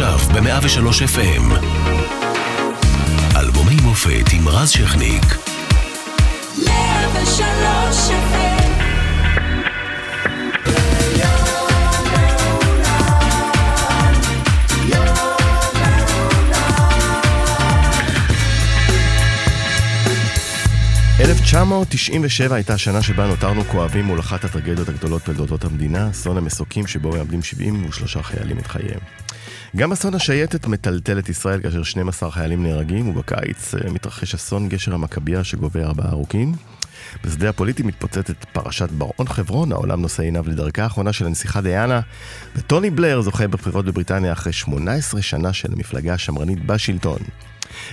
עכשיו ב-103 FM. אלבומי מופת עם רז שכניק. 103 FM ב-1997 הייתה השנה שבה נותרנו כואבים מול אחת הטרגדיות הגדולות בתולדות המדינה, אסון המסוקים שבו מאבדים 73 חיילים את חייהם. גם אסון השייטת מטלטל את ישראל כאשר 12 חיילים נהרגים, ובקיץ אה, מתרחש אסון גשר המכבייה שגובה ארבעה הרוגים. בשדה הפוליטי מתפוצצת פרשת בר-און חברון, העולם נושא עיניו לדרכה האחרונה של הנסיכה דיאנה, וטוני בלר זוכה בבחירות בבריטניה אחרי 18 שנה של המפלגה השמרנית בשלטון.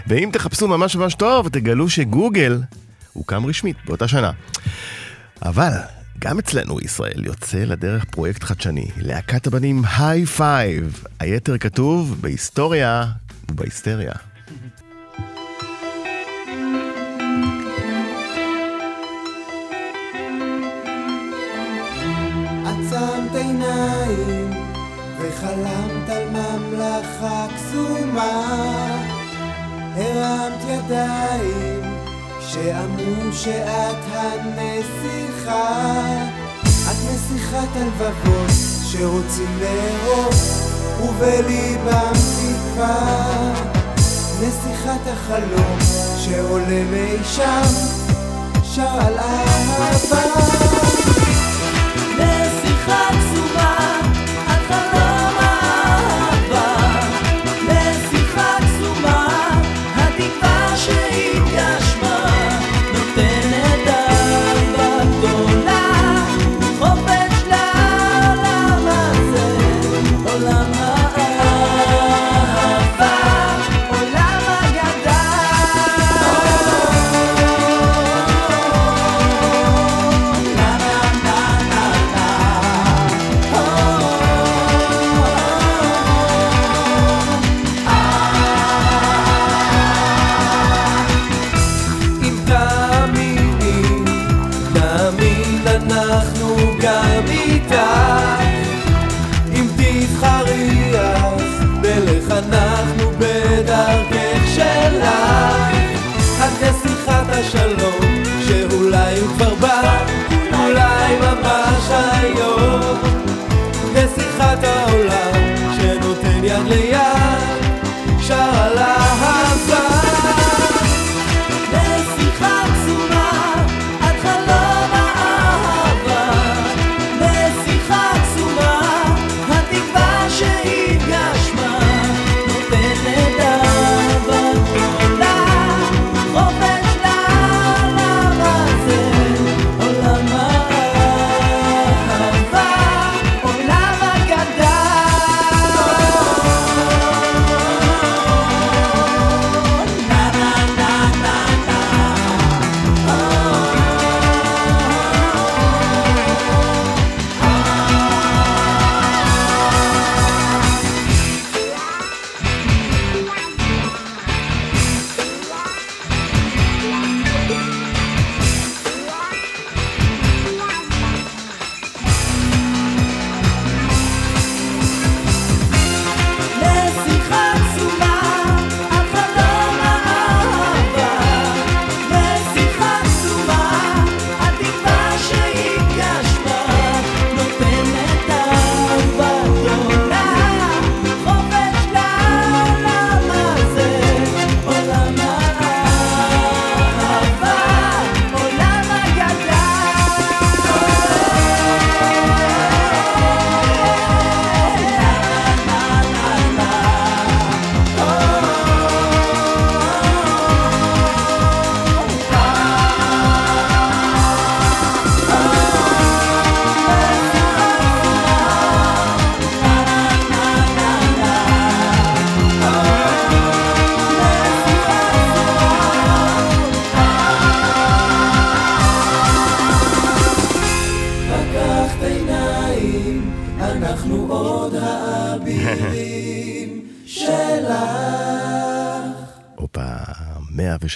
ואם תחפשו ממש ממש טוב, תגלו שגוגל הוקם רשמית באותה שנה. אבל גם אצלנו בישראל יוצא לדרך פרויקט חדשני, להקת הבנים היי פייב. היתר כתוב בהיסטוריה ובהיסטריה. עצמת עיניים וחלמת על ממלכה קסומה הרמת ידיים שאמרו שאת הנסיכה. את נסיכת הלבבות שרוצים לאהוב ובליבם תקווה נסיכת החלום שעולה מי שם שר על אהבה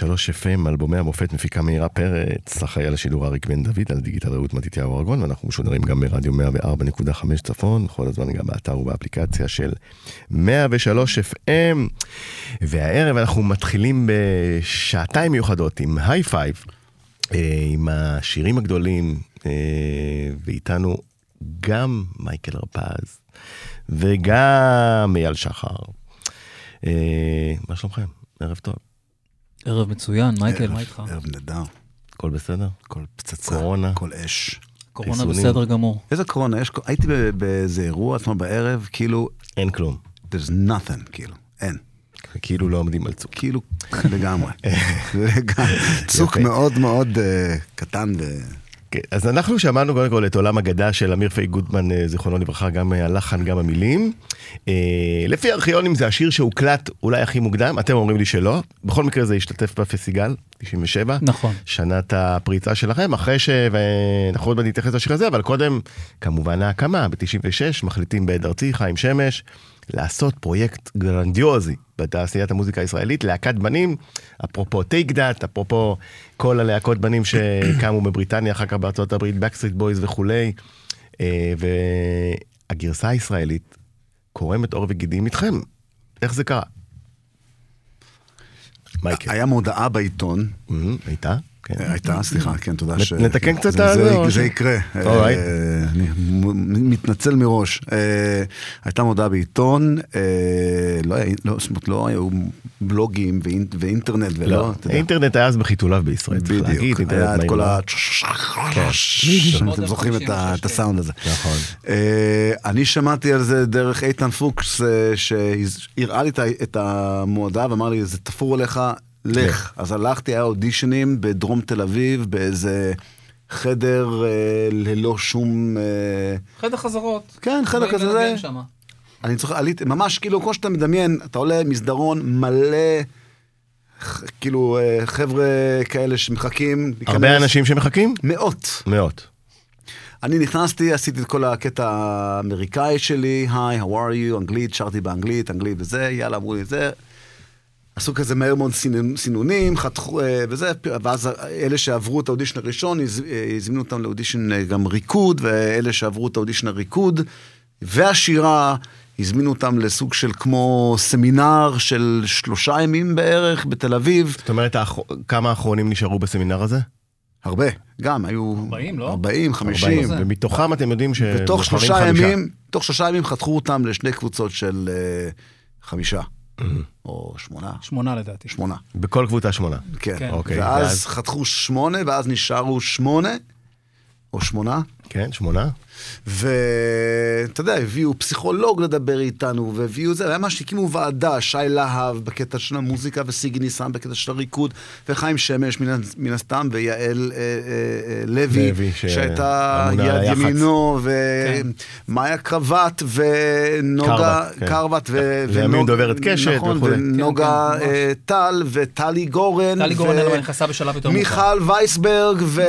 103 FM, אלבומי המופת מפיקה מאירה פרץ, אחראי על השידור אריק בן דוד, על דיגיטל רעות מתתיהו ארגון, ואנחנו משודרים גם ברדיו 104.5 צפון, כל הזמן גם באתר ובאפליקציה של 103 FM. והערב אנחנו מתחילים בשעתיים מיוחדות עם היי פייב, אה, עם השירים הגדולים, אה, ואיתנו גם מייקל הרפז וגם אייל שחר. אה, מה שלומכם? ערב טוב. ערב מצוין, מייקל, מה איתך? ערב נהדר, הכל בסדר? כל פצצה, קורונה. כל אש. קורונה חיסונים. בסדר גמור. איזה קורונה? יש, הייתי באיזה אירוע אתמול בערב, כאילו, אין כלום. there's nothing, כאילו, אין. כאילו לא עומדים על צוק. כאילו, לגמרי. לגמרי. צוק. מאוד מאוד אה, קטן ו... כן, אז אנחנו שמענו קודם כל את עולם אגדה של אמיר פי גודמן, אה, זיכרונו לברכה, גם הלחן, גם המילים. אה, לפי הארכיונים זה השיר שהוקלט אולי הכי מוקדם, אתם אומרים לי שלא. בכל מקרה זה השתתף בפסטיגל, 97. נכון. שנת הפריצה שלכם, אחרי ש... ואנחנו עוד מעט נתייחס לשיר הזה, אבל קודם, כמובן ההקמה, ב-96, מחליטים בהד ארצי, חיים שמש, לעשות פרויקט גרנדיוזי בתעשיית המוזיקה הישראלית, להקת בנים, אפרופו Take That, אפרופו כל הלהקות בנים שקמו בבריטניה, אחר כך בארצות הברית, Backstreet Boys וכולי, אה, והגרסה הישראלית קורמת עור וגידים איתכם. איך זה קרה? מייקל. היה מודעה בעיתון, הייתה? כן. אה, הייתה, סליחה, כן, תודה ש... נתקן קצת זה- על זה- יקרה. Alright. אה, אני מ- מתנצל מראש. אה, הייתה מודעה בעיתון, אה, לא היה- לא, זאת אומרת, לא היו בלוגים ואינ- ואינטרנט ולא, לא, אתה יודע. האינטרנט היה אז בחיתוליו בישראל, צריך להגיד, בדיוק, היה את כל. ה... אתם זוכרים את ה- את הסאונד הזה. נכון. אה, אני שמעתי על זה דרך איתן פוקס, אה, שהראה לי את ה- את המועדה ואמר לי, זה תפור עליך, לך. אז הלכתי, היה אודישנים בדרום תל אביב, באיזה חדר אה, ללא שום... אה, חדר חזרות. כן, חדר כזה, זה... אני זוכר, עליתי, ממש כאילו, כמו שאתה מדמיין, אתה עולה מסדרון מלא, כאילו, אה, חבר'ה כאלה שמחכים. הרבה להיכנס. אנשים שמחכים? מאות. מאות. אני נכנסתי, עשיתי את כל הקטע האמריקאי שלי, היי, how are you, אנגלית, שרתי באנגלית, אנגלית וזה, יאללה, אמרו לי זה. עשו כזה מהר מאוד סינונים, חתכו אה, וזה, ואז אלה שעברו את האודישן הראשון, אה, הזמינו אותם לאודישן אה, גם ריקוד, ואלה שעברו את האודישן הריקוד, והשירה, הזמינו אותם לסוג של כמו סמינר של שלושה ימים בערך בתל אביב. זאת אומרת, כמה האחרונים נשארו בסמינר הזה? הרבה, גם, היו... 40, לא? 40, 50. זה. ומתוכם אתם יודעים שבוחרים ותוך שלושה. ימים, תוך שלושה ימים חתכו אותם לשני קבוצות של אה, חמישה, או שמונה, שמונה לדעתי. שמונה, בכל קבוצה שמונה. כן. כן. אוקיי, ואז ואז- חתכו שמונה, ואז נשארו שמונה, או שמונה, כן, שמונה. ואתה יודע, הביאו פסיכולוג לדבר איתנו, והביאו זה, ממש הקימו ועדה, שי להב בקטע של המוזיקה, וסיגי ניסן בקטע של הריקוד, וחיים שמש מן, מן הסתם, ויעל אה, אה, אה, לוי, לוי, ש- שהייתה יד היח"צ. ימינו, ומאיה קרבט, ונוגה קרבט, כן. ו- לימים ונוג- דוברת קשת נכון, וכולי. ונוגה כן, כן, אה, טל, וטלי גורן, טלי ו- גורן אלמה נכנסה בשלב יותר. מיכל וייסברג, ו...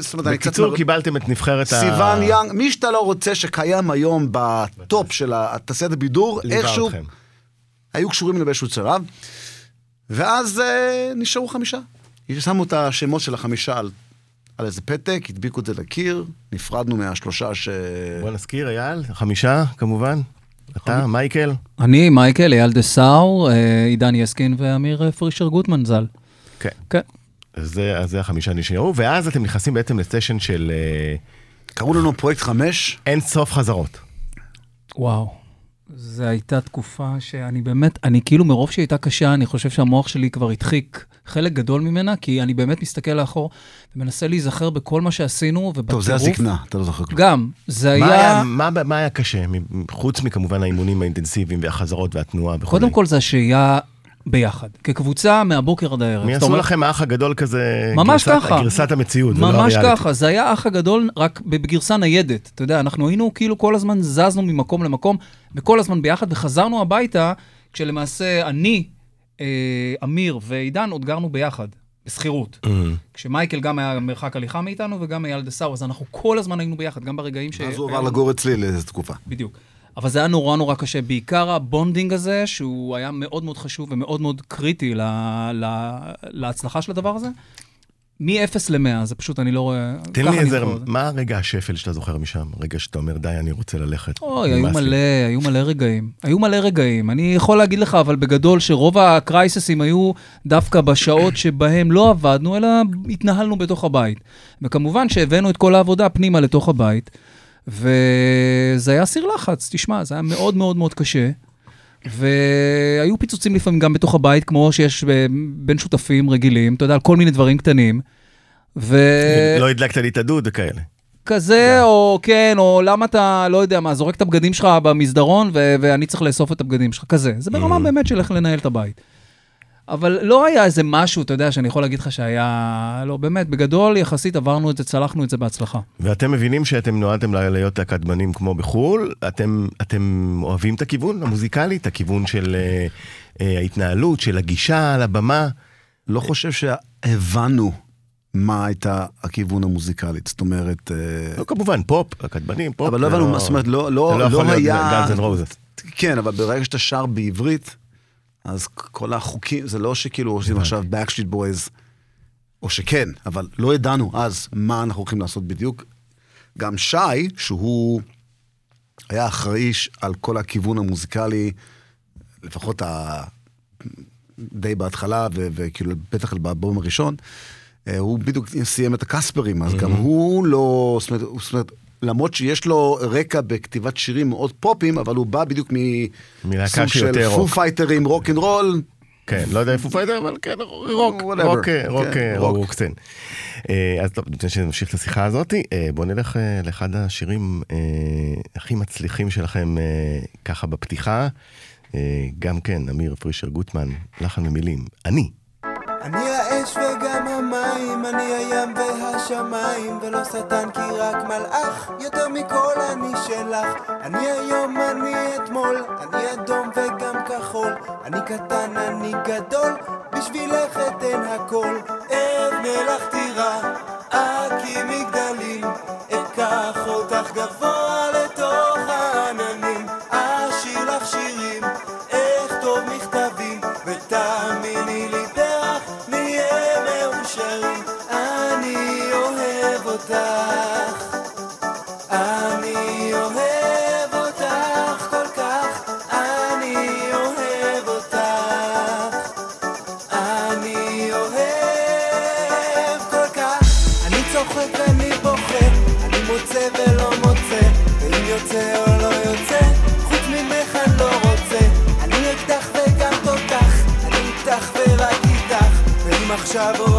זאת אומרת. בקיצור, קיבלתם את נבחרת ה... סיוון יאנג, מי שאתה לא רוצה שקיים היום בטופ של תעשיית הבידור, איכשהו אתכם. היו קשורים אליו באיזשהו צרב, ואז אה, נשארו חמישה. שמו את השמות של החמישה על, על איזה פתק, הדביקו את זה לקיר, נפרדנו מהשלושה ש... בוא נזכיר, אייל, חמישה, כמובן. אתה, מייקל. אני, מייקל, אייל דה סאור, אה, עידן יסקין ואמיר אה, פרישר גוטמן ז"ל. כן. כן. אז זה, אז זה החמישה נשארו, ואז אתם נכנסים בעצם לסשן של אה, קראו לנו פרויקט חמש, אין סוף חזרות. וואו. זו הייתה תקופה שאני באמת, אני כאילו מרוב שהיא הייתה קשה, אני חושב שהמוח שלי כבר הדחיק חלק גדול ממנה, כי אני באמת מסתכל לאחור ומנסה להיזכר בכל מה שעשינו, ובטירוף... טוב, זה הזקנה, אתה לא זוכר כלום. גם, זה מה היה, היה... מה, מה היה קשה, חוץ מכמובן האימונים האינטנסיביים והחזרות והתנועה וכו'? קודם כל זה השהייה ביחד, כקבוצה מהבוקר עד הערב. מי עשו אומרת, לכם האח הגדול כזה? ממש גרסת, ככה. גרסת המציאות, ממש הריאליטי. ככה, זה היה האח הגדול, רק בגרסה ניידת. אתה יודע, אנחנו היינו כאילו כל הזמן זזנו ממקום למקום, וכל הזמן ביחד, וחזרנו הביתה, כשלמעשה אני, אה, אמיר ועידן עוד גרנו ביחד, בשכירות. Mm. כשמייקל גם היה מרחק הליכה מאיתנו, וגם אייל דה סאו, אז אנחנו כל הזמן היינו ביחד, גם ברגעים ש... אז הוא עבר לגור אצלי לאיזו תקופה. בדיוק. אבל זה היה נורא נורא קשה, בעיקר ה bonding הזה, שהוא היה מאוד מאוד חשוב ומאוד מאוד קריטי ל, ל, להצלחה של הדבר הזה. מ-0 ל-100, זה פשוט, אני לא רואה... תן לי איזה. מה הרגע השפל שאתה זוכר משם? רגע שאתה אומר, די, אני רוצה ללכת. אוי, היו נמאס לי." מלא, היו מלא רגעים. היו מלא רגעים. אני יכול להגיד לך, אבל בגדול, שרוב הקרייססים היו דווקא בשעות שבהם לא עבדנו, אלא התנהלנו בתוך הבית. וכמובן שהבאנו את כל העבודה פנימה לתוך הבית, וזה היה סיר לחץ, תשמע, זה היה מאוד מאוד מאוד קשה. והיו פיצוצים לפעמים גם בתוך הבית, כמו שיש ב- בין שותפים רגילים, אתה יודע, על כל מיני דברים קטנים. ו... לא הדלקת לי את הדוד וכאלה. כזה, או כן, או למה אתה, לא יודע מה, זורק את הבגדים שלך במסדרון, ו- ואני צריך לאסוף את הבגדים שלך, כזה. זה ברמה Mm. באמת של איך לנהל את הבית. אבל לא היה איזה משהו, אתה יודע, שאני יכול להגיד לך שהיה... לא, באמת, בגדול, יחסית עברנו את זה, צלחנו את זה בהצלחה. ואתם מבינים שאתם נועדתם להיות להקת בנים כמו בחו"ל, אתם, אתם אוהבים את הכיוון המוזיקלי, את הכיוון של אה, אה, ההתנהלות, של הגישה על הבמה. לא חושב שהבנו מה הייתה הכיוון המוזיקלית. זאת אומרת, אה, לא כמובן, פופ, להקת בנים, פופ. אבל לא הבנו, מה זאת אומרת, לא, זה לא, לא יכול לא להיות היה... Guns N' Roses. כן, אבל ברגע שאתה שר בעברית, אז כל החוקים, זה לא שכאילו עושים עכשיו Backstreet Boys, או שכן, אבל לא ידענו אז מה אנחנו הולכים לעשות בדיוק. גם שי, שהוא היה אחראי על כל הכיוון המוזיקלי, לפחות ה... די בהתחלה, ו- וכאילו בטח באלבום הראשון, אה, הוא בדיוק סיים את הקספרים, אז גם הוא לא, זאת אומרת, זאת אומרת, למרות שיש לו רקע בכתיבת שירים מאוד פופים, אבל הוא בא בדיוק מסוג של פו רוק. פייטרים, רוק אנד רול. כן, לא יודע איפה פיידר, אבל כן, רוק. רוק, רוק, אה, רוק. רוקסטן. אז טוב, לפני שנמשיך את השיחה הזאת, אה, בואו נלך אה, לאחד השירים אה, הכי מצליחים שלכם ככה בפתיחה. גם כן, אמיר פרישר גוטמן, לחן ומילים. אני. אני האש וגם המים, אני הים והשמיים, ולא שטן כי רק מלאך, יותר מכל אני שלך. אני היום, אני אתמול, אני אדום וגם כחול, אני קטן, אני גדול, בשבילך אתן הכל. אבנה לך טירה, אקים מגדלים, אקח אותך גבוה ואם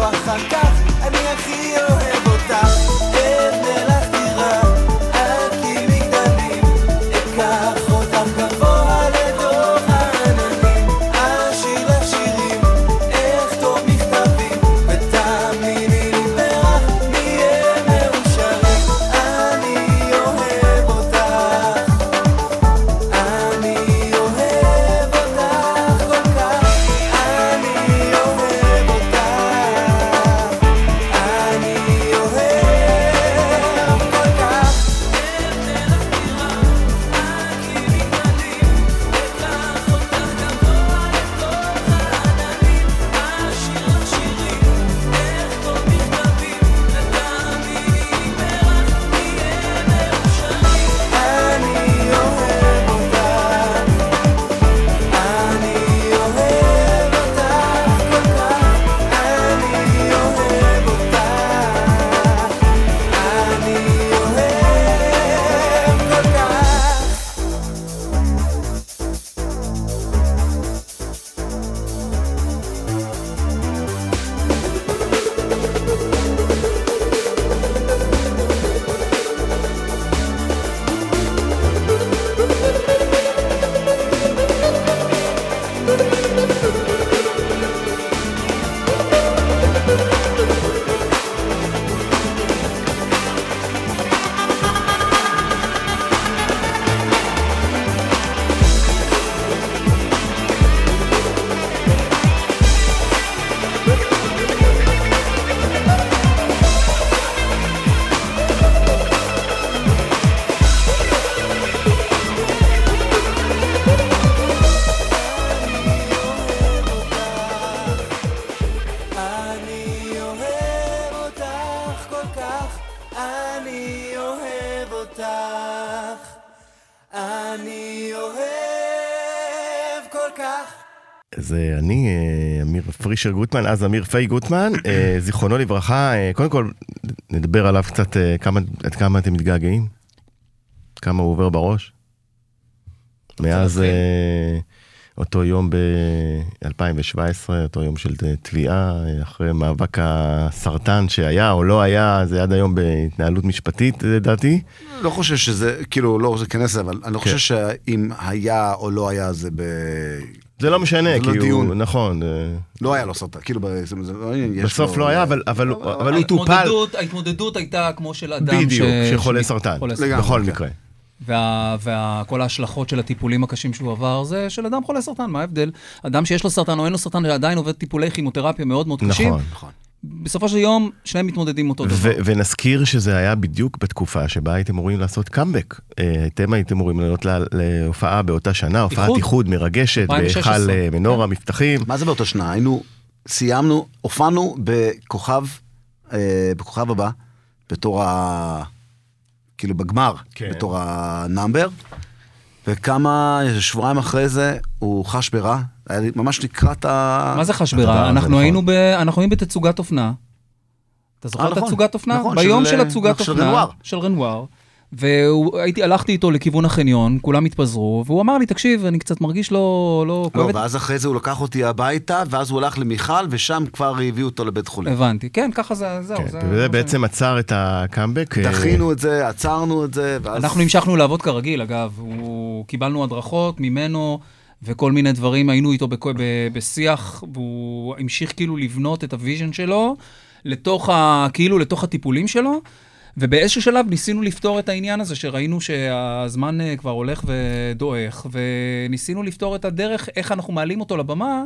פרישר גוטמן, אז אמיר פיי גוטמן, אה, זיכרונו לברכה, אה, קודם כל נדבר עליו קצת, אה, כמה, עד כמה אתם מתגעגעים? כמה הוא עובר בראש? מאז אותו יום ב-2017, אותו יום של תביעה, אחרי מאבק הסרטן שהיה או לא היה, זה עד היום בהתנהלות משפטית לדעתי. לא חושב שזה, כאילו, לא רוצה להיכנס לזה, אבל אני לא כן. חושב שאם היה או לא היה זה ב... זה לא משנה, זה כי לא הוא, דיון. נכון, אה, לא היה לו סרטן, כאילו, לא יש בסוף לא היה, אבל, אבל, אבל הוא טופל. ההתמודדות, הייתה כמו של אדם בדיוק, ש- שחולה סרטן, בכל כן. מקרה. וכל ההשלכות של הטיפולים הקשים שהוא עבר זה של אדם חולה סרטן, מה ההבדל? אדם שיש לו סרטן או אין לו סרטן שעדיין עובד טיפולי כימותרפיה מאוד מאוד קשים, נכון. נכון. בסופו של יום שניהם מתמודדים אותו דבר. ונזכיר שזה היה בדיוק בתקופה שבה הייתם אמורים לעשות קאמבק. אה, אתם הייתם אמורים לעלות לה- להופעה באותה שנה, הופעת איחוד. מרגשת, 2016. בהיכל אה, מנורה, מבטחים. מה זה באותה שנה? היינו, סיימנו, הופענו בכוכב, אה, בכוכב הבא, בתור ה... כאילו בגמר, כן. בתור ה number, וכמה, איזה שבועיים אחרי זה, הוא חש ברע, היה לי ממש לקראת ה... מה זה חש ברע? אנחנו נכון. היינו ב- אנחנו היינו בתצוגת אופנה. אתה זוכר אה, את נכון, התצוגת אופנה? נכון, ביום של, אה, התצוגת של אופנה. רנואר. של רנואר. והלכתי איתו לכיוון החניון, כולם התפזרו, והוא אמר לי, תקשיב, אני קצת מרגיש לא... לא, לא, כואב את-" ואז אחרי זה הוא לקח אותי הביתה, ואז הוא הלך למיכל, ושם כבר הביאו אותו לבית חולים. הבנתי. כן, ככה זה, זהו. כן, זה- וזה זה- בעצם עצר את הקאמבק. אה, דחינו את זה, עצרנו את זה, ואז... אנחנו המשכנו לעבוד כרגיל, אגב. הוא... קיבלנו הדרכות ממנו וכל מיני דברים, היינו איתו בכ... ב... בשיח, והוא המשיך כאילו לבנות את ה vision שלו לתוך ה... כאילו לתוך הטיפולים שלו. ובאיזשהו שלב ניסינו לפתור את העניין הזה, שראינו שהזמן אה, כבר הולך ודועך, וניסינו לפתור את הדרך, איך אנחנו מעלים אותו לבמה.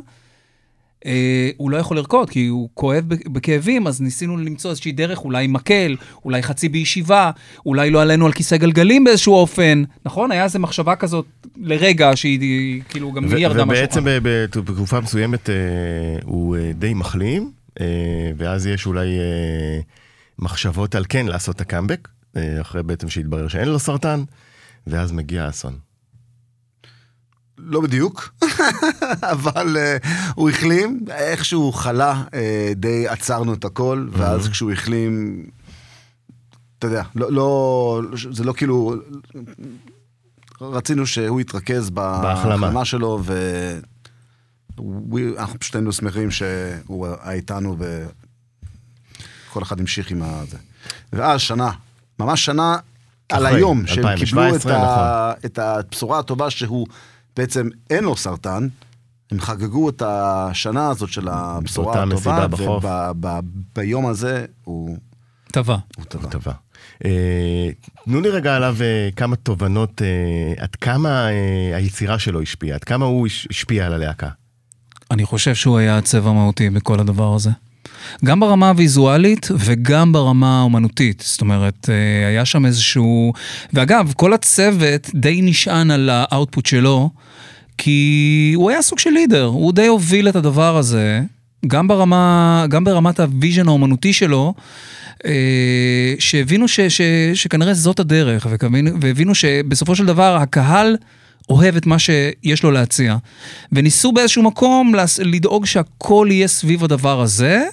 אה, הוא לא יכול לרקוד, כי הוא כואב בכאבים, אז ניסינו למצוא איזושהי דרך, אולי מקל, אולי חצי בישיבה, אולי לא עלינו על כיסא גלגלים באיזשהו אופן. נכון? היה איזו מחשבה כזאת לרגע, שהיא כאילו גם היא ירדה ובעצם. ב- ב- בתקופה מסוימת אה, הוא אה, די מחלים, אה, ואז יש אולי אה, מחשבות על כן לעשות את הקאמבק, אה, אחרי בעצם שהתברר שאין לו סרטן, ואז מגיע האסון. לא בדיוק, אבל uh, הוא החלים, איכשהו הוא חלה, uh, די עצרנו את הכל, ואז כשהוא החלים, אתה יודע, לא, לא, זה לא כאילו, רצינו שהוא יתרכז בהחלמה. בהחלמה שלו, ואנחנו פשוט היינו שמחים שהוא היה איתנו, וכל אחד המשיך עם הזה. ואז שנה, ממש שנה על היום, שהם קיבלו את, 2017, ה, את הבשורה הטובה שהוא בעצם אין לו סרטן, הם חגגו את השנה הזאת של הבשורה הטובה. וביום הזה הוא, טבע. הוא טבע. טובה. אה, תנו לי רגע עליו אה, כמה תובנות, אה, עד כמה היצירה שלו השפיעה, עד כמה הוא הש- השפיע על הלהקה. אני חושב שהוא היה הצבע מהותי בכל הדבר הזה. גם ברמה הוויזואלית וגם ברמה האומנותית. זאת אומרת, אה, היה שם איזשהו... ואגב, כל הצוות די נשען על ה output שלו, כי הוא היה סוג של leader, הוא די הוביל את הדבר הזה, גם ברמה, גם ברמת ה vision האומנותי שלו, אה, שהבינו ש, ש, שכנראה זאת הדרך, וכבינו- והבינו שבסופו של דבר הקהל אוהב את מה שיש לו להציע. וניסו באיזשהו מקום לדאוג שהכל יהיה סביב הדבר הזה.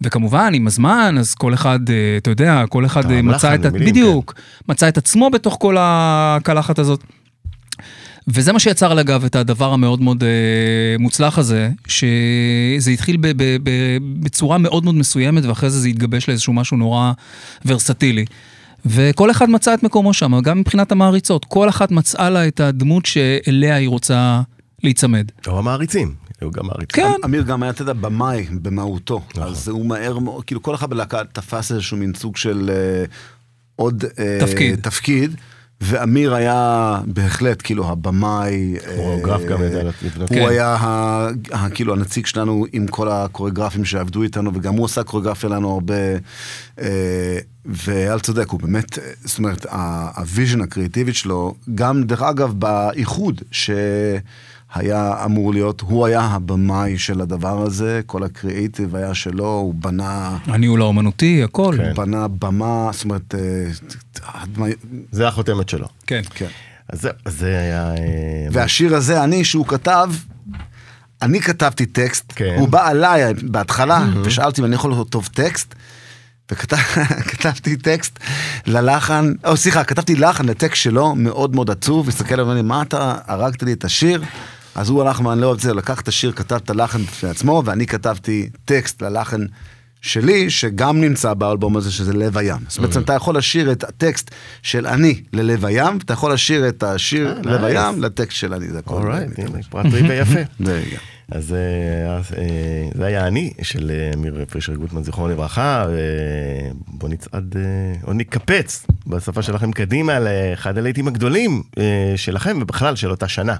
וכמובן, עם הזמן, אז כל אחד, אה, אתה יודע, כל אחד אה, מצא את... בדיוק, מצא את עצמו בתוך כל הקלחת הזאת. וזה מה שיצר, אגב, את הדבר המאוד מאוד אה, מוצלח הזה, שזה התחיל ב, ב, ב, בצורה מאוד מאוד מסוימת, ואחרי זה זה התגבש לאיזשהו משהו נורא ורסטילי. וכל אחד מצא את מקומו שם, גם מבחינת המעריצות. כל אחת מצאה לה את הדמות שאליה היא רוצה להיצמד. או המעריצים, היו גם מעריצים. כן, אמיר גם היה, אתה יודע, במאי במהותו. אז הוא מהר מאוד, כאילו כל אחד בלהקה תפס איזשהו מין סוג של אה, עוד... אה, תפקיד. תפקיד. ואמיר היה בהחלט כאילו הבמאי. אה, קוריאוגרף גם ידע לבנות. הוא כן. היה כאילו הנציג שלנו עם כל הקוריאוגרפים שעבדו איתנו, וגם הוא עשה קוריאוגרפיה לנו הרבה. אה, ואייל צודק, הוא באמת, אה, זאת אומרת, ה- ה vision הקריאטיבית שלו, גם דרך אגב באיחוד שהיה אמור להיות, הוא היה הבמאי של הדבר הזה, כל הקריאיטיב היה שלו, הוא בנה, הניהול האומנותי, הכל. כן. הוא בנה במה, זאת אומרת, אה, זה החותמת שלו. כן. כן. אז זה- אז זה היה... אה, והשיר הזה, אני, שהוא כתב, אני כתבתי טקסט, כן. הוא בא אליי בהתחלה, ושאלתי אם אני יכול לכתוב טקסט, וכתבתי טקסט ללחן, או סליחה, כתבתי לחן לטקסט שלו, מאוד מאוד עצוב, הסתכל עליו ואומר לי, מה אתה הרגת לי את השיר? אז הוא הלך ואני לא אוהב את זה, לקח את השיר, כתב את הלחן בפני עצמו, ואני כתבתי טקסט ללחן שלי, שגם נמצא באלבום הזה, שזה לב הים. אז בעצם אתה יכול לשיר את הטקסט של אני ללב הים, ואתה יכול לשיר את השיר אה, לב. הים לטקסט של אני, זה הכל. פרט טריוויה יפה. אז אה, אה, זה היה אני של אמיר פרישר גוטמן, זיכרונו לברכה. בוא נצעד, או נקפץ בשפה שלכם קדימה לאחד הלהיטים הגדולים שלכם, ובכלל של אותה שנה.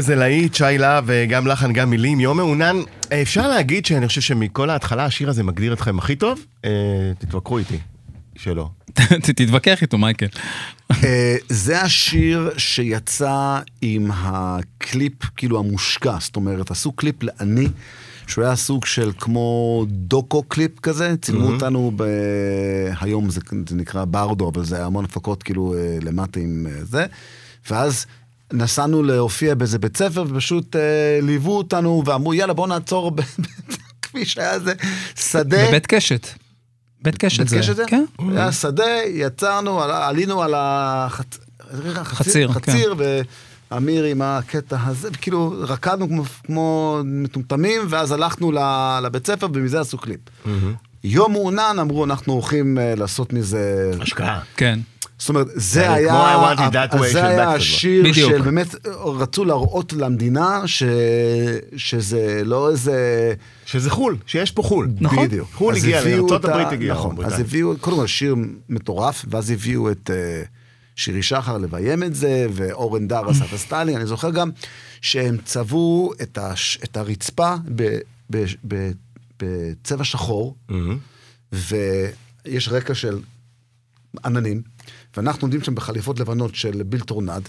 איזה להיט, שי להב, גם לחן, גם מילים, יום מעונן. אה, אפשר להגיד שאני חושב שמכל ההתחלה השיר הזה מגדיר אתכם הכי טוב? אה, תתווכחו איתי, שלא. תתווכח איתו, מייקל. אה, זה השיר שיצא עם הקליפ, כאילו המושקע, זאת אומרת, עשו קליפ לעני, שהוא היה סוג של כמו דוקו קליפ כזה, צילמו אותנו ב... היום זה, זה נקרא ברדו, אבל זה המון הפקות כאילו אה, למטה עם אה, זה, ואז... נסענו להופיע באיזה בית ספר ופשוט אה, ליוו אותנו ואמרו יאללה בוא נעצור בכביש היה איזה שדה. בבית קשת. בית קשת בית זה. קשת זה? כן. היה שדה, יצרנו, עלה- עלינו על החצ... חציר, כן. חציר, ואמיר עם הקטע הזה, כאילו רקדנו כמו, כמו מטומטמים, ואז הלכנו לבית ספר ומזה עשו קליפ. יום מעונן אמרו, אנחנו הולכים אה, לעשות מזה... השקעה. כן. זאת אומרת, זה זה היה, כמו I Want It That Way של זה היה. השיר. של באמת, רצו להראות למדינה ש... שזה לא איזה... שזה חול, שיש פה חול. נכון. בדיוק. חו"ל הגיע, לארצות הברית הגיע, נכון. אז הביאו, קודם כל שיר מטורף, ואז הביאו את אה, שירי שחר לביים את זה, ואורן דר עשה את הסטיילים. אני זוכר גם שהם צבעו את, הש, את הרצפה ב, ב, ב, בצבע שחור. ויש רקע של עננים, ואנחנו עומדים שם בחליפות לבנות של ביל טורנד,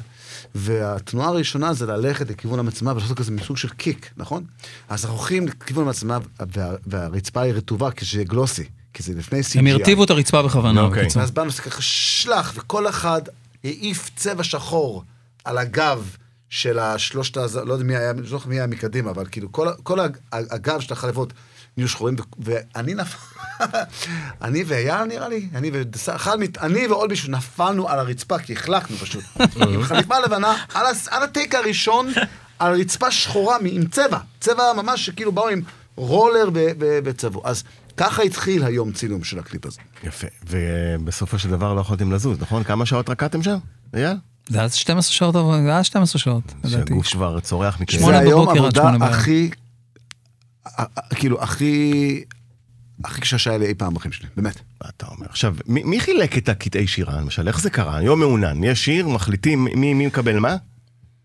והתנועה הראשונה זה ללכת לכיוון המצלמה ולעשות כזה מסוג של kick, נכון? אז אנחנו הולכים לכיוון המצלמה, וה, והרצפה היא רטובה כשזה glossy, כי זה לפני CGI. הם הרטיבו את הרצפה בכוונה, אוקיי. בקיצור. ואז באנו ככה שלח, וכל אחד העיף צבע שחור על הגב של השלושת, לא יודע מי היה, לא זוכר מי היה מקדימה, אבל כאילו כל, כל הג- הגב של החליפות נהיו שחורים, ו- ואני נפל, אני ואייל נראה לי, אני ודסה, אני ועוד מישהו נפלנו על הרצפה, כי החלקנו פשוט. עם חליפה לבנה, על, הס- על הטייק הראשון, על רצפה שחורה עם צבע, צבע ממש שכאילו באו עם רולר בצבעו. אז ככה התחיל היום צילום של הקליפ הזה. יפה. ובסופו של דבר לא יכולתם לזוז, נכון? כמה שעות רקדתם שם? אייל? זה היה 12 שעות, זה היה 12 שעות, לדעתי. שהגוף כבר צורח מכאב. זה היום עבודה. הכי, כאילו, הכי, הכי קשה שהיה לי אי פעם בחיים שלי, באמת. מה אתה אומר? עכשיו, מי, מי חילק את הקטעי שירה, למשל? איך זה קרה? יום מעונן, יש שיר, מחליטים מי, מי מקבל מה?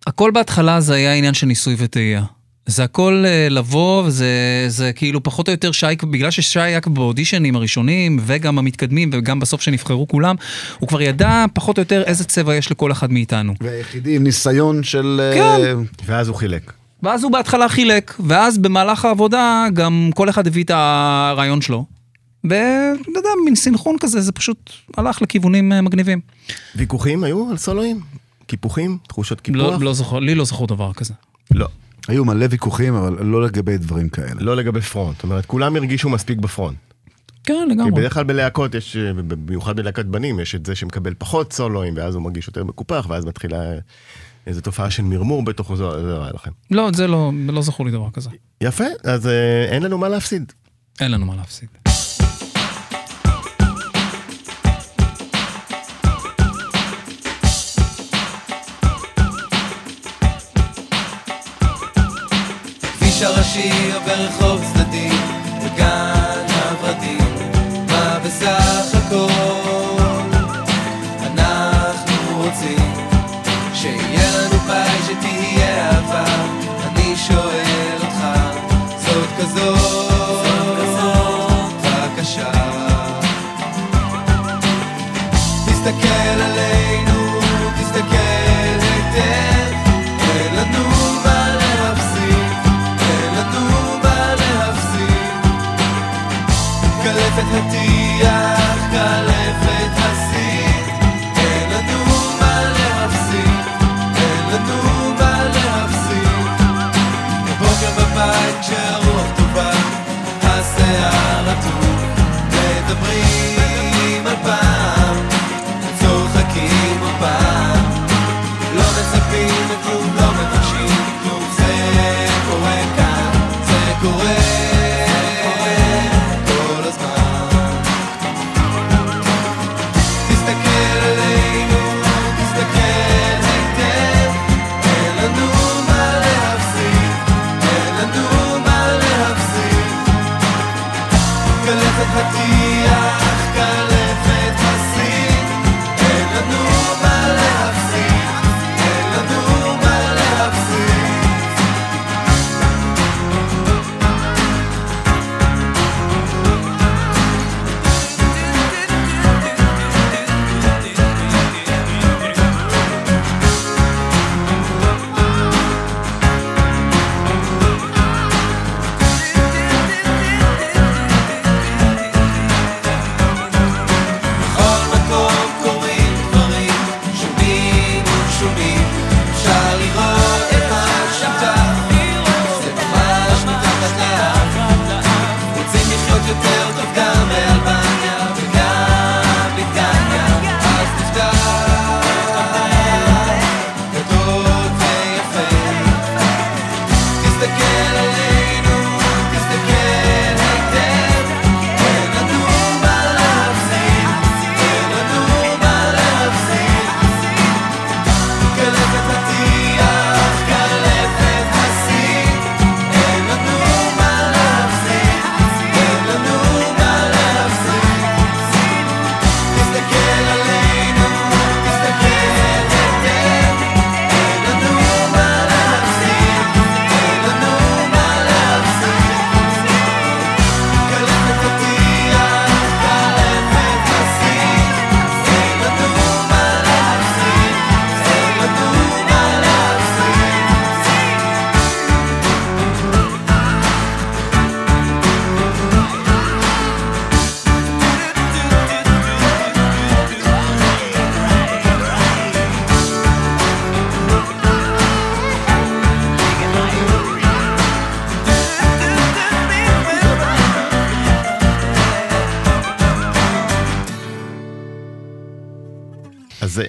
הכל בהתחלה זה היה עניין של ניסוי וטעייה. זה הכל אה, לבוא, וזה זה כאילו פחות או יותר שי, בגלל ששי היה באודישנים הראשונים, וגם המתקדמים, וגם בסוף שנבחרו כולם, הוא כבר ידע פחות או יותר איזה צבע יש לכל אחד מאיתנו. והיחידי עם ניסיון של... כן. אה, ואז הוא חילק. ואז הוא בהתחלה חילק, ואז במהלך העבודה גם כל אחד הביא את הרעיון שלו. ואתה יודע, מין סינכרון כזה, זה פשוט הלך לכיוונים אה, מגניבים. ויכוחים היו על סולואים? קיפוחים? תחושות קיפוח? לא, לא זוכר, לי לא זכור דבר כזה. לא. היו מלא ויכוחים, אבל לא לגבי דברים כאלה. לא לגבי פרונט. זאת אומרת, כולם הרגישו מספיק בפרונט. כן, כי לגמרי. בדרך כלל בלהקות יש, במיוחד בלהקת בנים, יש את זה שמקבל פחות סולואים, ואז הוא מרגיש יותר מקופח, ואז מתחילה איזו תופעה של מרמור בתוכו, זה זה לא היה לכם. לא, זה לא, לא זכור לי דבר כזה. יפה, אז אה, אין לנו מה להפסיד. אין לנו מה להפסיד. כביש הראשי עובר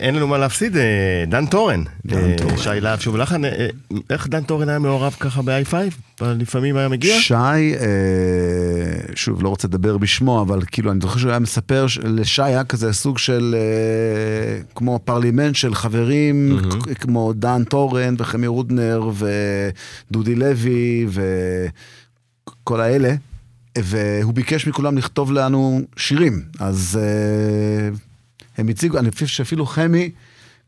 אין לנו מה להפסיד, אה, דן טורן. דן אה, טורן. שי להב שוב לחן, אה, איך דן טורן היה מעורב ככה ב-Hi-Five? לפעמים היה מגיע? שי, שוב, לא רוצה לדבר בשמו, אבל כאילו, אני זוכר שהוא היה מספר, לשי היה כזה סוג של, כמו פרלמנט של חברים, כמו דן טורן וחמי רודנר ודודי לוי וכל האלה, והוא ביקש מכולם לכתוב לנו שירים. אז הם הציגו, אני חושב שאפילו חמי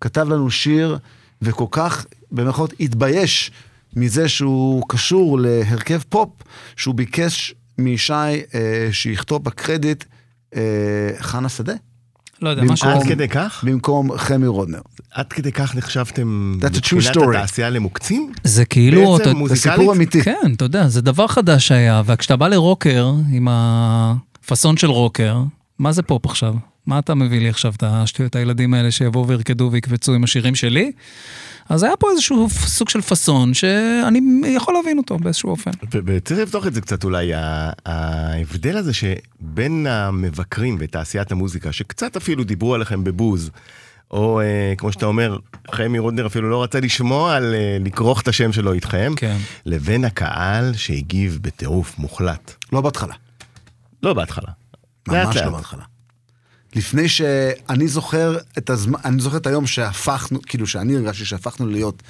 כתב לנו שיר, וכל כך, במירכאות, התבייש מזה שהוא קשור להרכב פופ, שהוא ביקש משי אה, שיכתוב בקרדיט אה, חנה שדה, לא יודע, משהו... עד כדי כך? במקום חמי רודנר. עד כדי כך נחשבתם That's a true מבחינת story. התעשייה למוקצים? זה כאילו... בעצם אתה- זה מוזיקלית? סיפור אמיתי. כן, אתה יודע, זה דבר חדש שהיה, וכשאתה בא לרוקר עם הפאסון של רוקר, מה זה פופ עכשיו? מה אתה מביא לי עכשיו את השטויות הילדים האלה שיבואו וירקדו ויקבצו עם השירים שלי? אז היה פה איזשהו סוג של פאסון שאני יכול להבין אותו באיזשהו אופן. וצריך לפתוח את זה קצת אולי, ההבדל הזה שבין המבקרים ותעשיית המוזיקה, שקצת אפילו דיברו עליכם בבוז, או אה, כמו שאתה אומר, חמי רודנר אפילו לא רצה לשמוע על אה, לכרוך את השם שלו איתכם, כן. לבין הקהל שהגיב בטירוף מוחלט. לא בהתחלה. לא בהתחלה. ממש. לא בהתחלה. לפני שאני זוכר את הזמן, אני זוכר את היום שהפכנו, כאילו שאני הרגשתי שהפכנו להיות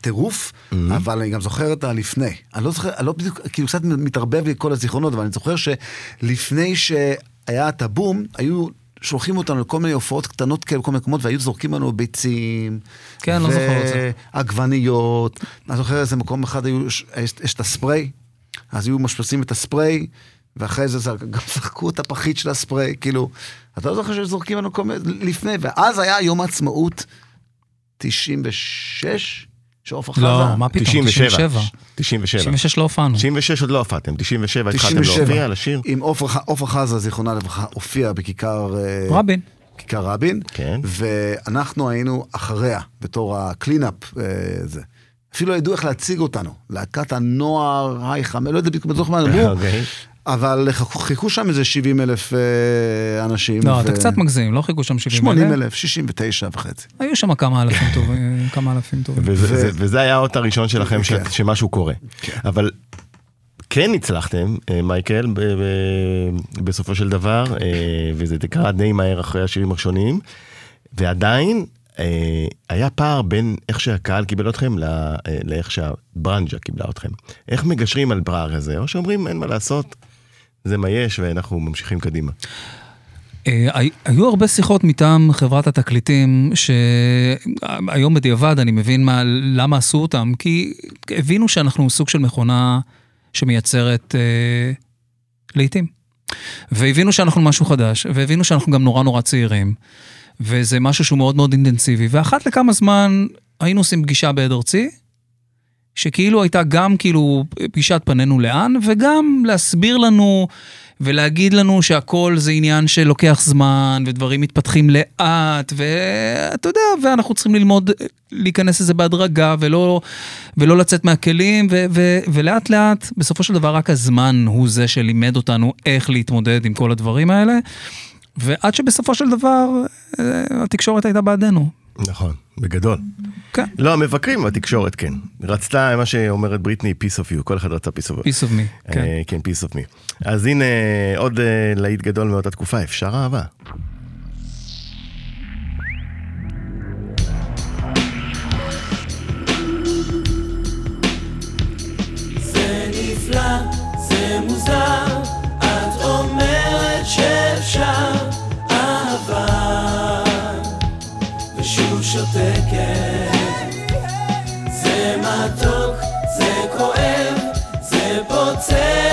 טירוף, Mm-hmm. אבל אני גם זוכר את הלפני. אני לא זוכר, אני לא בדיוק, כאילו קצת מתערבב לי כל הזיכרונות, אבל אני זוכר שלפני שהיה את הבום, היו שולחים אותנו לכל מיני הופעות קטנות כאלה בכל מיני מקומות, והיו זורקים לנו ביצים. כן, לא זוכר את זה. ועגבניות. אני זוכר איזה מקום אחד היו, יש, יש את הספריי, אז היו משפצים את הספריי, ואחרי זה זה- גם זרקו את הפחית של הספריי, כאילו, אתה לא זוכר שזורקים לנו כל מיני, לפני, ואז היה יום העצמאות 96, שעופרה חזה. לא, מה פתאום, 97. 97. 97. 96 לא הופענו. 96 עוד לא הופעתם, 97 התחלתם 97. להופיע, לשיר. עם עופרה ח- עופרה חזה, זיכרונה לברכה, הופיע בכיכר... אה, רבין. כיכר רבין, כן. ואנחנו היינו אחריה, בתור ה clean-up, אה, זה. אפילו לא ידעו איך להציג אותנו, להקת הנוער, היי חמש, לא יודע בדיוק, זוכר מה אמרו, אוקיי. אבל חיכו- שם איזה 70 אלף אה, אנשים. לא, ו- אתה קצת מגזים, לא חיכו שם 70 80 אלף, 69 וחצי. היו שם כמה אלפים טובים, כמה אלפים טובים. וזה, זה, וזה היה האות הראשון שלכם ש, כן. שמשהו קורה. אבל כן הצלחתם, אה, מייקל, ב, ב, בסופו של דבר, אה, וזה קרה די מהר אחרי השירים הראשונים, ועדיין היה פער בין איך שהקהל קיבל אתכם ל- אה, לאיך שהברנג'ה קיבלה אתכם. איך מגשרים על פער הזה, או שאומרים אין מה לעשות, זה מה יש ואנחנו ממשיכים קדימה. אה, הי- היו הרבה שיחות מטעם חברת התקליטים, שהיום בדיעבד אני מבין מה, למה עשו אותם, כי הבינו שאנחנו סוג של מכונה שמייצרת אה, לעיתים. והבינו שאנחנו משהו חדש, והבינו שאנחנו גם נורא נורא צעירים, וזה משהו שהוא מאוד מאוד אינטנסיבי, ואחת לכמה זמן היינו עושים פגישה בעד ארצי, שכאילו הייתה גם כאילו פגישת פנינו לאן, וגם להסביר לנו ולהגיד לנו שהכל זה עניין שלוקח זמן, ודברים מתפתחים לאט, ואתה יודע, ואנחנו צריכים ללמוד להיכנס לזה בהדרגה, ולא, ולא לצאת מהכלים, ו, ו, ולאט לאט, בסופו של דבר רק הזמן הוא זה שלימד אותנו איך להתמודד עם כל הדברים האלה, ועד שבסופו של דבר אה, התקשורת הייתה בעדנו. נכון, בגדול. כן, לא, המבקרים בתקשורת, כן. רצתה, מה שאומרת בריטני, peace of you, כל אחד רצה peace of you. peace of me, כן. אה, כן, peace of me. אז הנה עוד אה, להיט גדול מאותה תקופה, אפשר אהבה. נפלא, זה מוזר, את אומרת שאפשר שותקת. זה מתוק, זה כואב, זה פוצע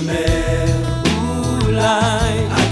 זה ייגמר, אולי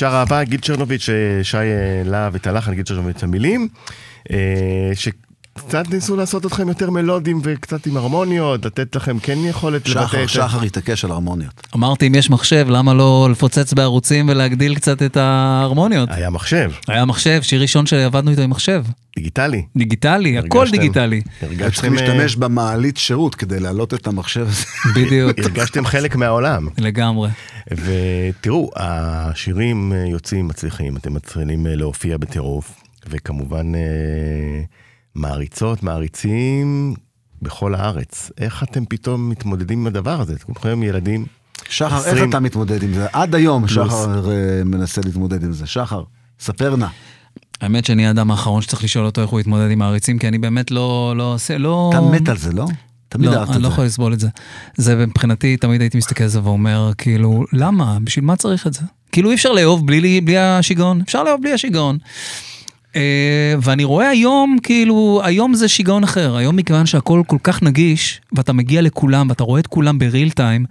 אפשר אהבה, גיל צ'רנוביץ', אה, שי אה, להב את הלחן, גיל צ'רנוביץ' את המילים, אה, שקצת ניסו לעשות אתכם יותר מלודיים וקצת עם הרמוניות, לתת לכם כן יכולת לבטא שחר, את... שחר התעקש על הרמוניות. אמרתי, אם יש מחשב, למה לא לפוצץ בערוצים ולהגדיל קצת את ההרמוניות? היה מחשב, היה מחשב, שיר ראשון שעבדנו איתו עם מחשב. דיגיטלי. דיגיטלי, הכל דיגיטלי. הרגשתם, צריכים אה, להשתמש במעלית שירות כדי להעלות את המחשב הזה. בדיוק, הרגשתם חלק מהעולם. לגמרי. ותראו, השירים אה, יוצאים מצליחים, אתם מתחילים אה, להופיע בטירוף, וכמובן מעריצות, מעריצים בכל הארץ. איך אתם פתאום מתמודדים עם הדבר הזה? כולכם ילדים. שחר, איך 20. אתה מתמודד עם זה? עד היום פלוס. שחר אה, מנסה להתמודד עם זה. שחר, ספר נא. האמת שאני האדם האחרון שצריך לשאול אותו איך הוא יתמודד עם מעריצים, כי אני באמת לא, לא עושה, לא... אתה מת על זה, לא? תמיד לא, אהבת אני את לא זה. יכול לסבול את זה. זה מבחינתי, תמיד הייתי מסתכל על זה ואומר, כאילו, למה? בשביל מה צריך את זה? כאילו אי אפשר לאהוב בלי, בלי השיגעון, אפשר לאהוב בלי השיגעון. אה, ואני רואה היום, כאילו, היום זה שיגעון אחר. היום מכיוון שהכל כל כך נגיש, ואתה מגיע לכולם, ואתה רואה את כולם בריל טיים,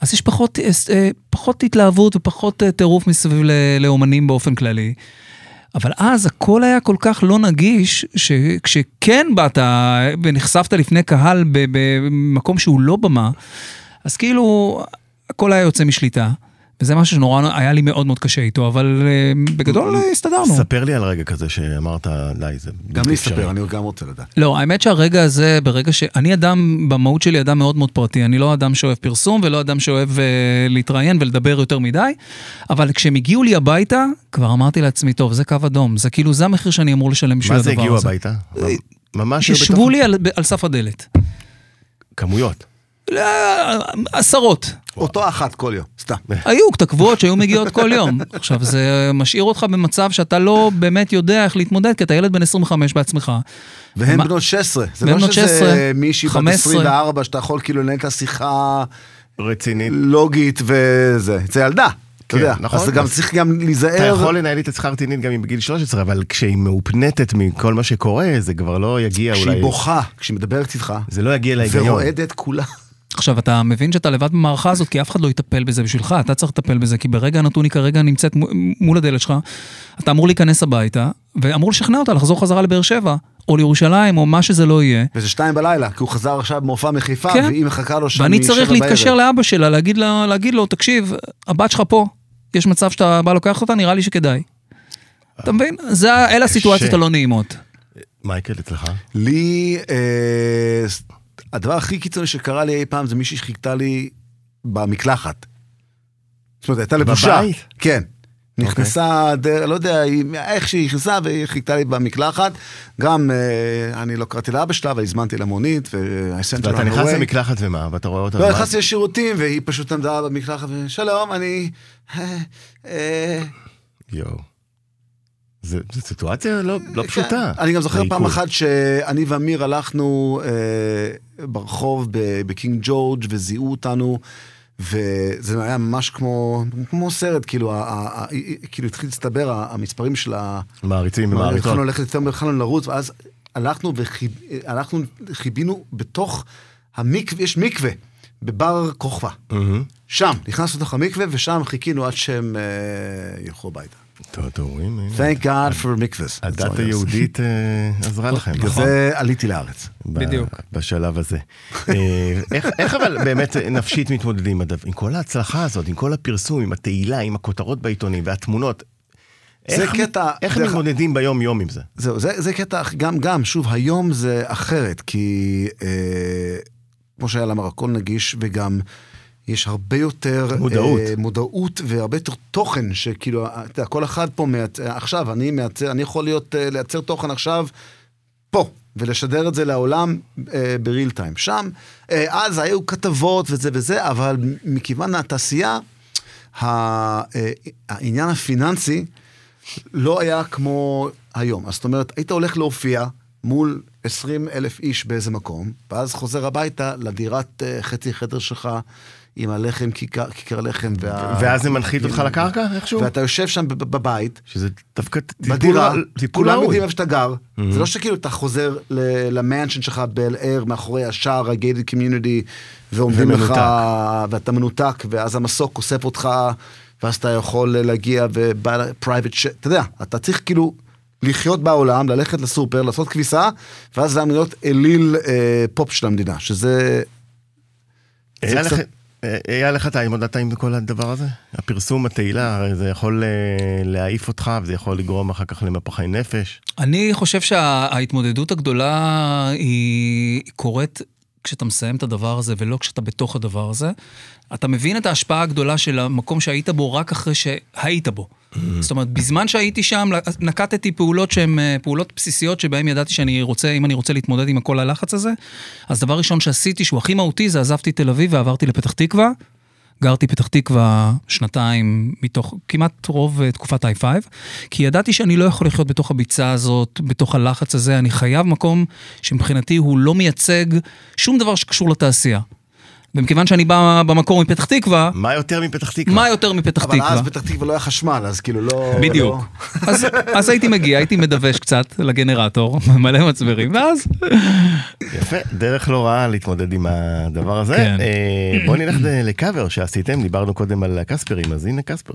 אז יש פחות, אה, פחות התלהבות ופחות אה, טירוף מסביב לאומנים באופן כללי. אבל אז הכל היה כל כך לא נגיש, שכשכן באת ונחשפת לפני קהל במקום שהוא לא במה, אז כאילו הכל היה יוצא משליטה. וזה משהו שנורא היה לי מאוד מאוד קשה איתו, אבל אה, בגדול הסתדרנו. ספר לי על רגע כזה שאמרת, די, זה... גם לי אפשרי." ספר, אני גם רוצה לדעת. לא, האמת שהרגע הזה, ברגע ש... אני אדם, במהות שלי אדם מאוד מאוד פרטי. אני לא אדם שאוהב פרסום ולא אדם שאוהב uh, להתראיין ולדבר יותר מדי, אבל כשהם הגיעו לי הביתה, כבר אמרתי לעצמי, טוב, זה קו אדום, זה כאילו, זה המחיר שאני אמור לשלם בשביל מה הדבר זה הזה. הגיעו הביתה? ממש היו ישבו לי על, על סף הדלת. כמויות. לא, עשרות. אותו אחת כל יום, סתם. היו כתקבועות שהיו מגיעות כל יום. עכשיו, זה משאיר אותך במצב שאתה לא באמת יודע איך להתמודד, כי אתה ילד בן 25 בעצמך. והן בנות 16. זה לא שזה 16, מישהי בת 15. 24 שאתה יכול כאילו לנהל את השיחה רצינית. לוגית וזה. זה ילדה, אתה כן, יודע. נכון. אז גם צריך גם אתה להיזהר. יכול לנהל איתה שיחה רצינית גם אם בגיל 13, אבל כשהיא מאופנטת מכל מה שקורה, זה כבר לא יגיע אולי... כשהיא בוכה, כשהיא מדברת איתך, זה לא יגיע להיגיון. ורועדת כולה. עכשיו, אתה מבין שאתה לבד במערכה הזאת, כי אף אחד לא יטפל בזה בשבילך, אתה צריך לטפל בזה, כי ברגע הנתון היא כרגע נמצאת מו- מול הדלת שלך, אתה אמור להיכנס הביתה, ואמור לשכנע אותה לחזור חזרה לבאר שבע, או לירושלים, או מה שזה לא יהיה. וזה שתיים בלילה, כי הוא חזר עכשיו מהופעה מחיפה, כן. והיא מחכה לו שם ואני צריך בערב. להתקשר לאבא שלה, להגיד, לה, להגיד לו, תקשיב, הבת שלך פה, יש מצב שאתה בא לוקח אותה, נראה לי שכדאי. אתה מבין? זה, אלה הסיטואציות. הלא נעימות. מייקל, אצלך? לי, אה, הדבר הכי קיצוני שקרה לי אי פעם זה מישהי שחיכתה לי במקלחת. זאת אומרת, הייתה לבושה. בבית? כן. נכנסה, דר, לא יודע, היא- איך שהיא נכנסה והיא חיכתה לי במקלחת. גם, אה, אני לא קראתי לאבא שלה, אבל הזמנתי למונית, ו-I ואתה נכנס. למקלחת ומה? ואתה רואה אותה? לא? נכנסתי לשירותים, והיא פשוט עמדה במקלחת, ושלום, אני... אה, אה, יואו. זה סיטואציה לא לא כן. פשוטה. אני גם זוכר פעם. אחת שאני ואמיר הלכנו אה, ברחוב ב- בקינג ג'ורג' וזיהו אותנו, וזה היה ממש כמו, כמו סרט, כאילו, ה- ה- ה- כאילו התחיל להסתבר ה- המספרים של ה... מעריצים ומעריצות. התחלנו ללכת יותר, התחלנו לרוץ, ואז הלכנו והלכנו, חיבינו בתוך המקווה, יש מקווה בבר כוכבא. מהמם. שם, נכנסנו לתוך המקווה, ושם חיכינו עד שהם אה, ילכו הביתה. Thank God for מקווה. הדת היהודית אה, עזרה לכם. בגלל נכון? זה עליתי לארץ. בדיוק. בשלב הזה. אה, איך, איך אבל באמת נפשית מתמודדים עם כל ההצלחה הזאת, עם כל הפרסום, עם התהילה, עם הכותרות בעיתונים והתמונות? זה איך- קטע- איך מתמודדים ביום-יום עם זה? זהו, זה, זה קטע, גם, גם, שוב, היום זה אחרת, כי אה, כמו שהיה אמר, הכל נגיש, וגם יש הרבה יותר... מודעות. אה, מודעות והרבה יותר תוכן, שכאילו, אתה יודע, כל אחד פה, מייצר, עכשיו, אני מייצר, אני יכול להיות, אה, לייצר תוכן עכשיו, פה, ולשדר את זה לעולם אה, בריל טיים. שם, אה, אז היו כתבות וזה וזה, אבל מכיוון התעשייה, אה, העניין הפיננסי לא היה כמו היום. אז זאת אומרת, היית הולך להופיע מול 20 אלף איש באיזה מקום, ואז חוזר הביתה לדירת אה, חצי חדר שלך. עם הלחם, כיכר, כיכר לחם, וה... ואז זה מנחית אותך לקרקע איכשהו? ואתה יושב שם בב- בבית, שזה דווקא טיפול בדירה, טיפול כולם. יודעים איפה שאתה גר. זה לא שכאילו אתה חוזר ל- למנשן שלך באל אר, מאחורי השער, ה-gated community, ועומדים לך, ומנותק. ואתה מנותק, ואז המסוק אוסף אותך, ואז אתה יכול להגיע ובא לפרייבט ש... אתה יודע, אתה צריך כאילו לחיות בעולם, ללכת לסופר, לעשות כביסה, ואז זה אמור להיות אליל אה, פופ של המדינה, שזה... היה זה אה, היה לך, אתה התמודדת עם כל הדבר הזה? הפרסום, התהילה, הרי זה יכול אה, להעיף אותך, וזה יכול לגרום אחר כך למפחי נפש. אני חושב שההתמודדות הגדולה היא קורית כשאתה מסיים את הדבר הזה ולא כשאתה בתוך הדבר הזה. אתה מבין את ההשפעה הגדולה של המקום שהיית בו רק אחרי שהיית בו. זאת אומרת, בזמן שהייתי שם, נקטתי פעולות שהן אה, פעולות בסיסיות שבהן ידעתי שאני רוצה, אם אני רוצה להתמודד עם כל הלחץ הזה, אז דבר ראשון שעשיתי, שהוא הכי מהותי, זה עזבתי תל אביב ועברתי לפתח תקווה. גרתי פתח תקווה שנתיים מתוך כמעט רוב אה, תקופת ה-i5, כי ידעתי שאני לא יכול לחיות בתוך הביצה הזאת, בתוך הלחץ הזה, אני חייב מקום שמבחינתי הוא לא מייצג שום דבר שקשור לתעשייה. ומכיוון שאני בא במקור מפתח תקווה, מה יותר מפתח תקווה? מה יותר מפתח אבל תקווה? אז פתח תקווה לא היה חשמל, אז כאילו לא... בדיוק. לא- אז, אז הייתי מגיע, הייתי מדווש קצת לגנרטור, מלא מצברים, ואז... יפה, דרך לא רעה להתמודד עם הדבר הזה. כן. אה, בואו נלך לקאבר שעשיתם, דיברנו קודם על הקספרים, אז הנה קספר.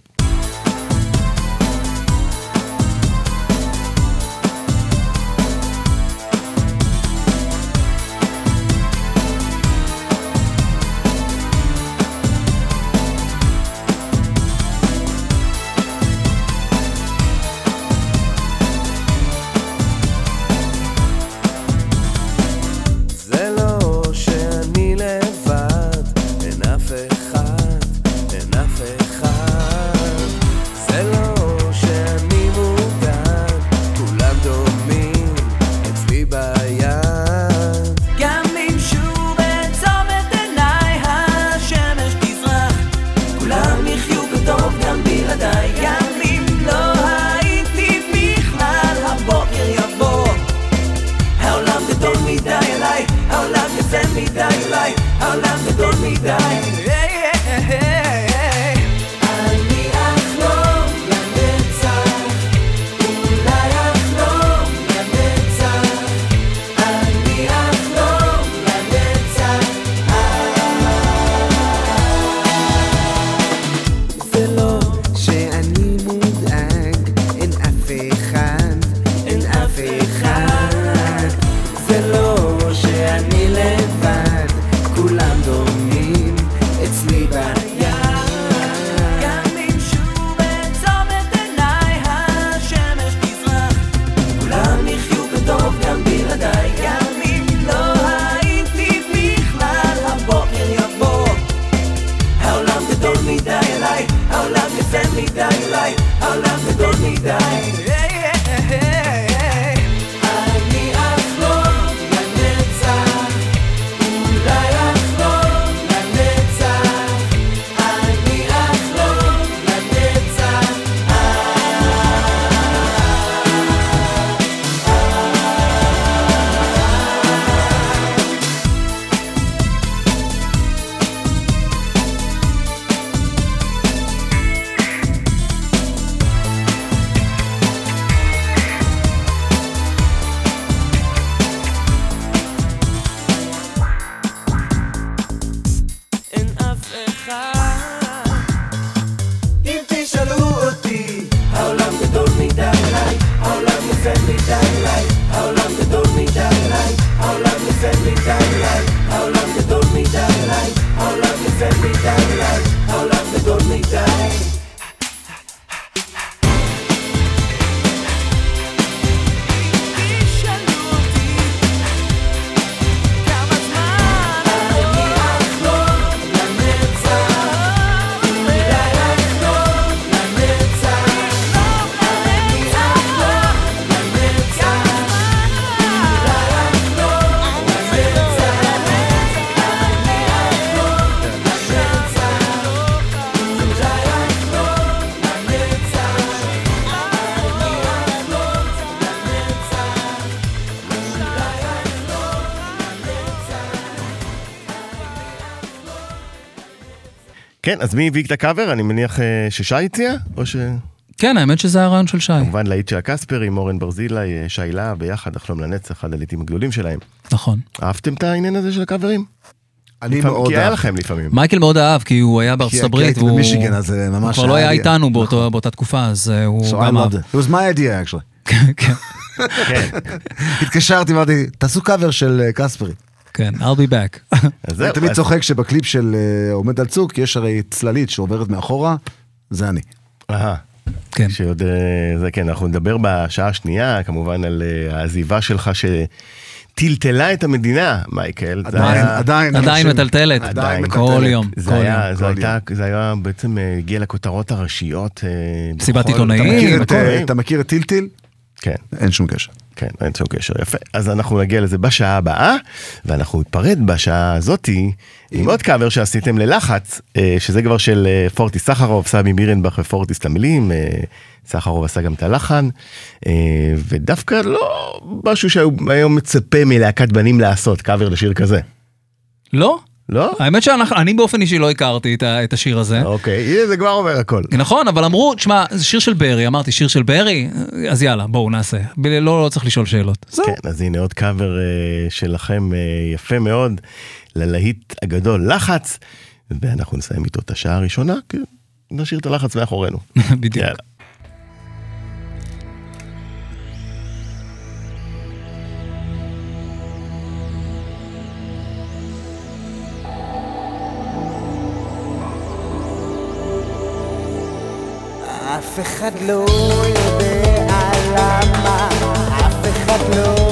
כן, אז מי הביא את הקאבר? אני מניח אה, ששי הציע? או ש... כן, האמת שזה היה רעיון של שי. כמובן להיט של הקספרים, אורן ברזילי, אה, שי להב, ביחד, לחלום לנצח, אחד הלעיתים הגדולים שלהם. נכון. אהבתם את העניין הזה של הקאברים? אני לפעמים- מאוד כי היה אהב. לכם לפעמים. מייקל מאוד אהב, כי הוא היה בארצות הברית, והוא ממש כבר לא היה איתנו באותו- באותה תקופה, אז אה, הוא So I גם אהב. loved it. It was my idea actually. כן, התקשרתי ואמרתי, תעשו קאבר של אה, קספרי. כן, I'll be back. אני תמיד צוחק שבקליפ של אה, עומד על צוק, יש הרי צללית שעוברת מאחורה, זה אני. אהה. כן. שעוד, אה, זה כן, אנחנו נדבר בשעה השנייה, כמובן על אה, העזיבה שלך שטלטלה את המדינה, מייקל. עדיין, היה- עדיין. עדיין מטלטלת. עדיין כל מטלטלת. יום. זה כל היה, יום. זה כל הייתה, זה היה בעצם הגיע לכותרות הראשיות. מסיבת עיתונאים. אתה מכיר את טילטיל? כן. אין שום קשר. כן, אין שום קשר, יפה. אז אנחנו נגיע לזה בשעה הבאה, ואנחנו ניפרד בשעה הזאתי עם עוד קאבר שעשיתם ללחץ, אה, שזה כבר של אה, פורטיס סחרוב, סמי בירנבך ופורטיס למילים, אה, סחרוב עשה גם את הלחן, ודווקא לא משהו שהיום מצפה מלהקת בנים לעשות, קאבר לשיר כזה. לא? לא? האמת שאני באופן אישי לא הכרתי את ה- את השיר הזה. אוקיי, הנה זה כבר אומר הכל. נכון, אבל אמרו, תשמע, זה שיר של ברי, אמרתי, שיר של ברי? אז יאללה, בואו נעשה. לא, לא צריך לשאול שאלות. זהו. כן, אז הנה עוד קאבר אה, שלכם אה, יפה מאוד, ללהיט הגדול לחץ, ואנחנו נסיים איתו את השעה הראשונה, כי נשאיר את הלחץ מאחורינו. בדיוק. יאללה. אף אחד לא יודע למה, אף אחד לא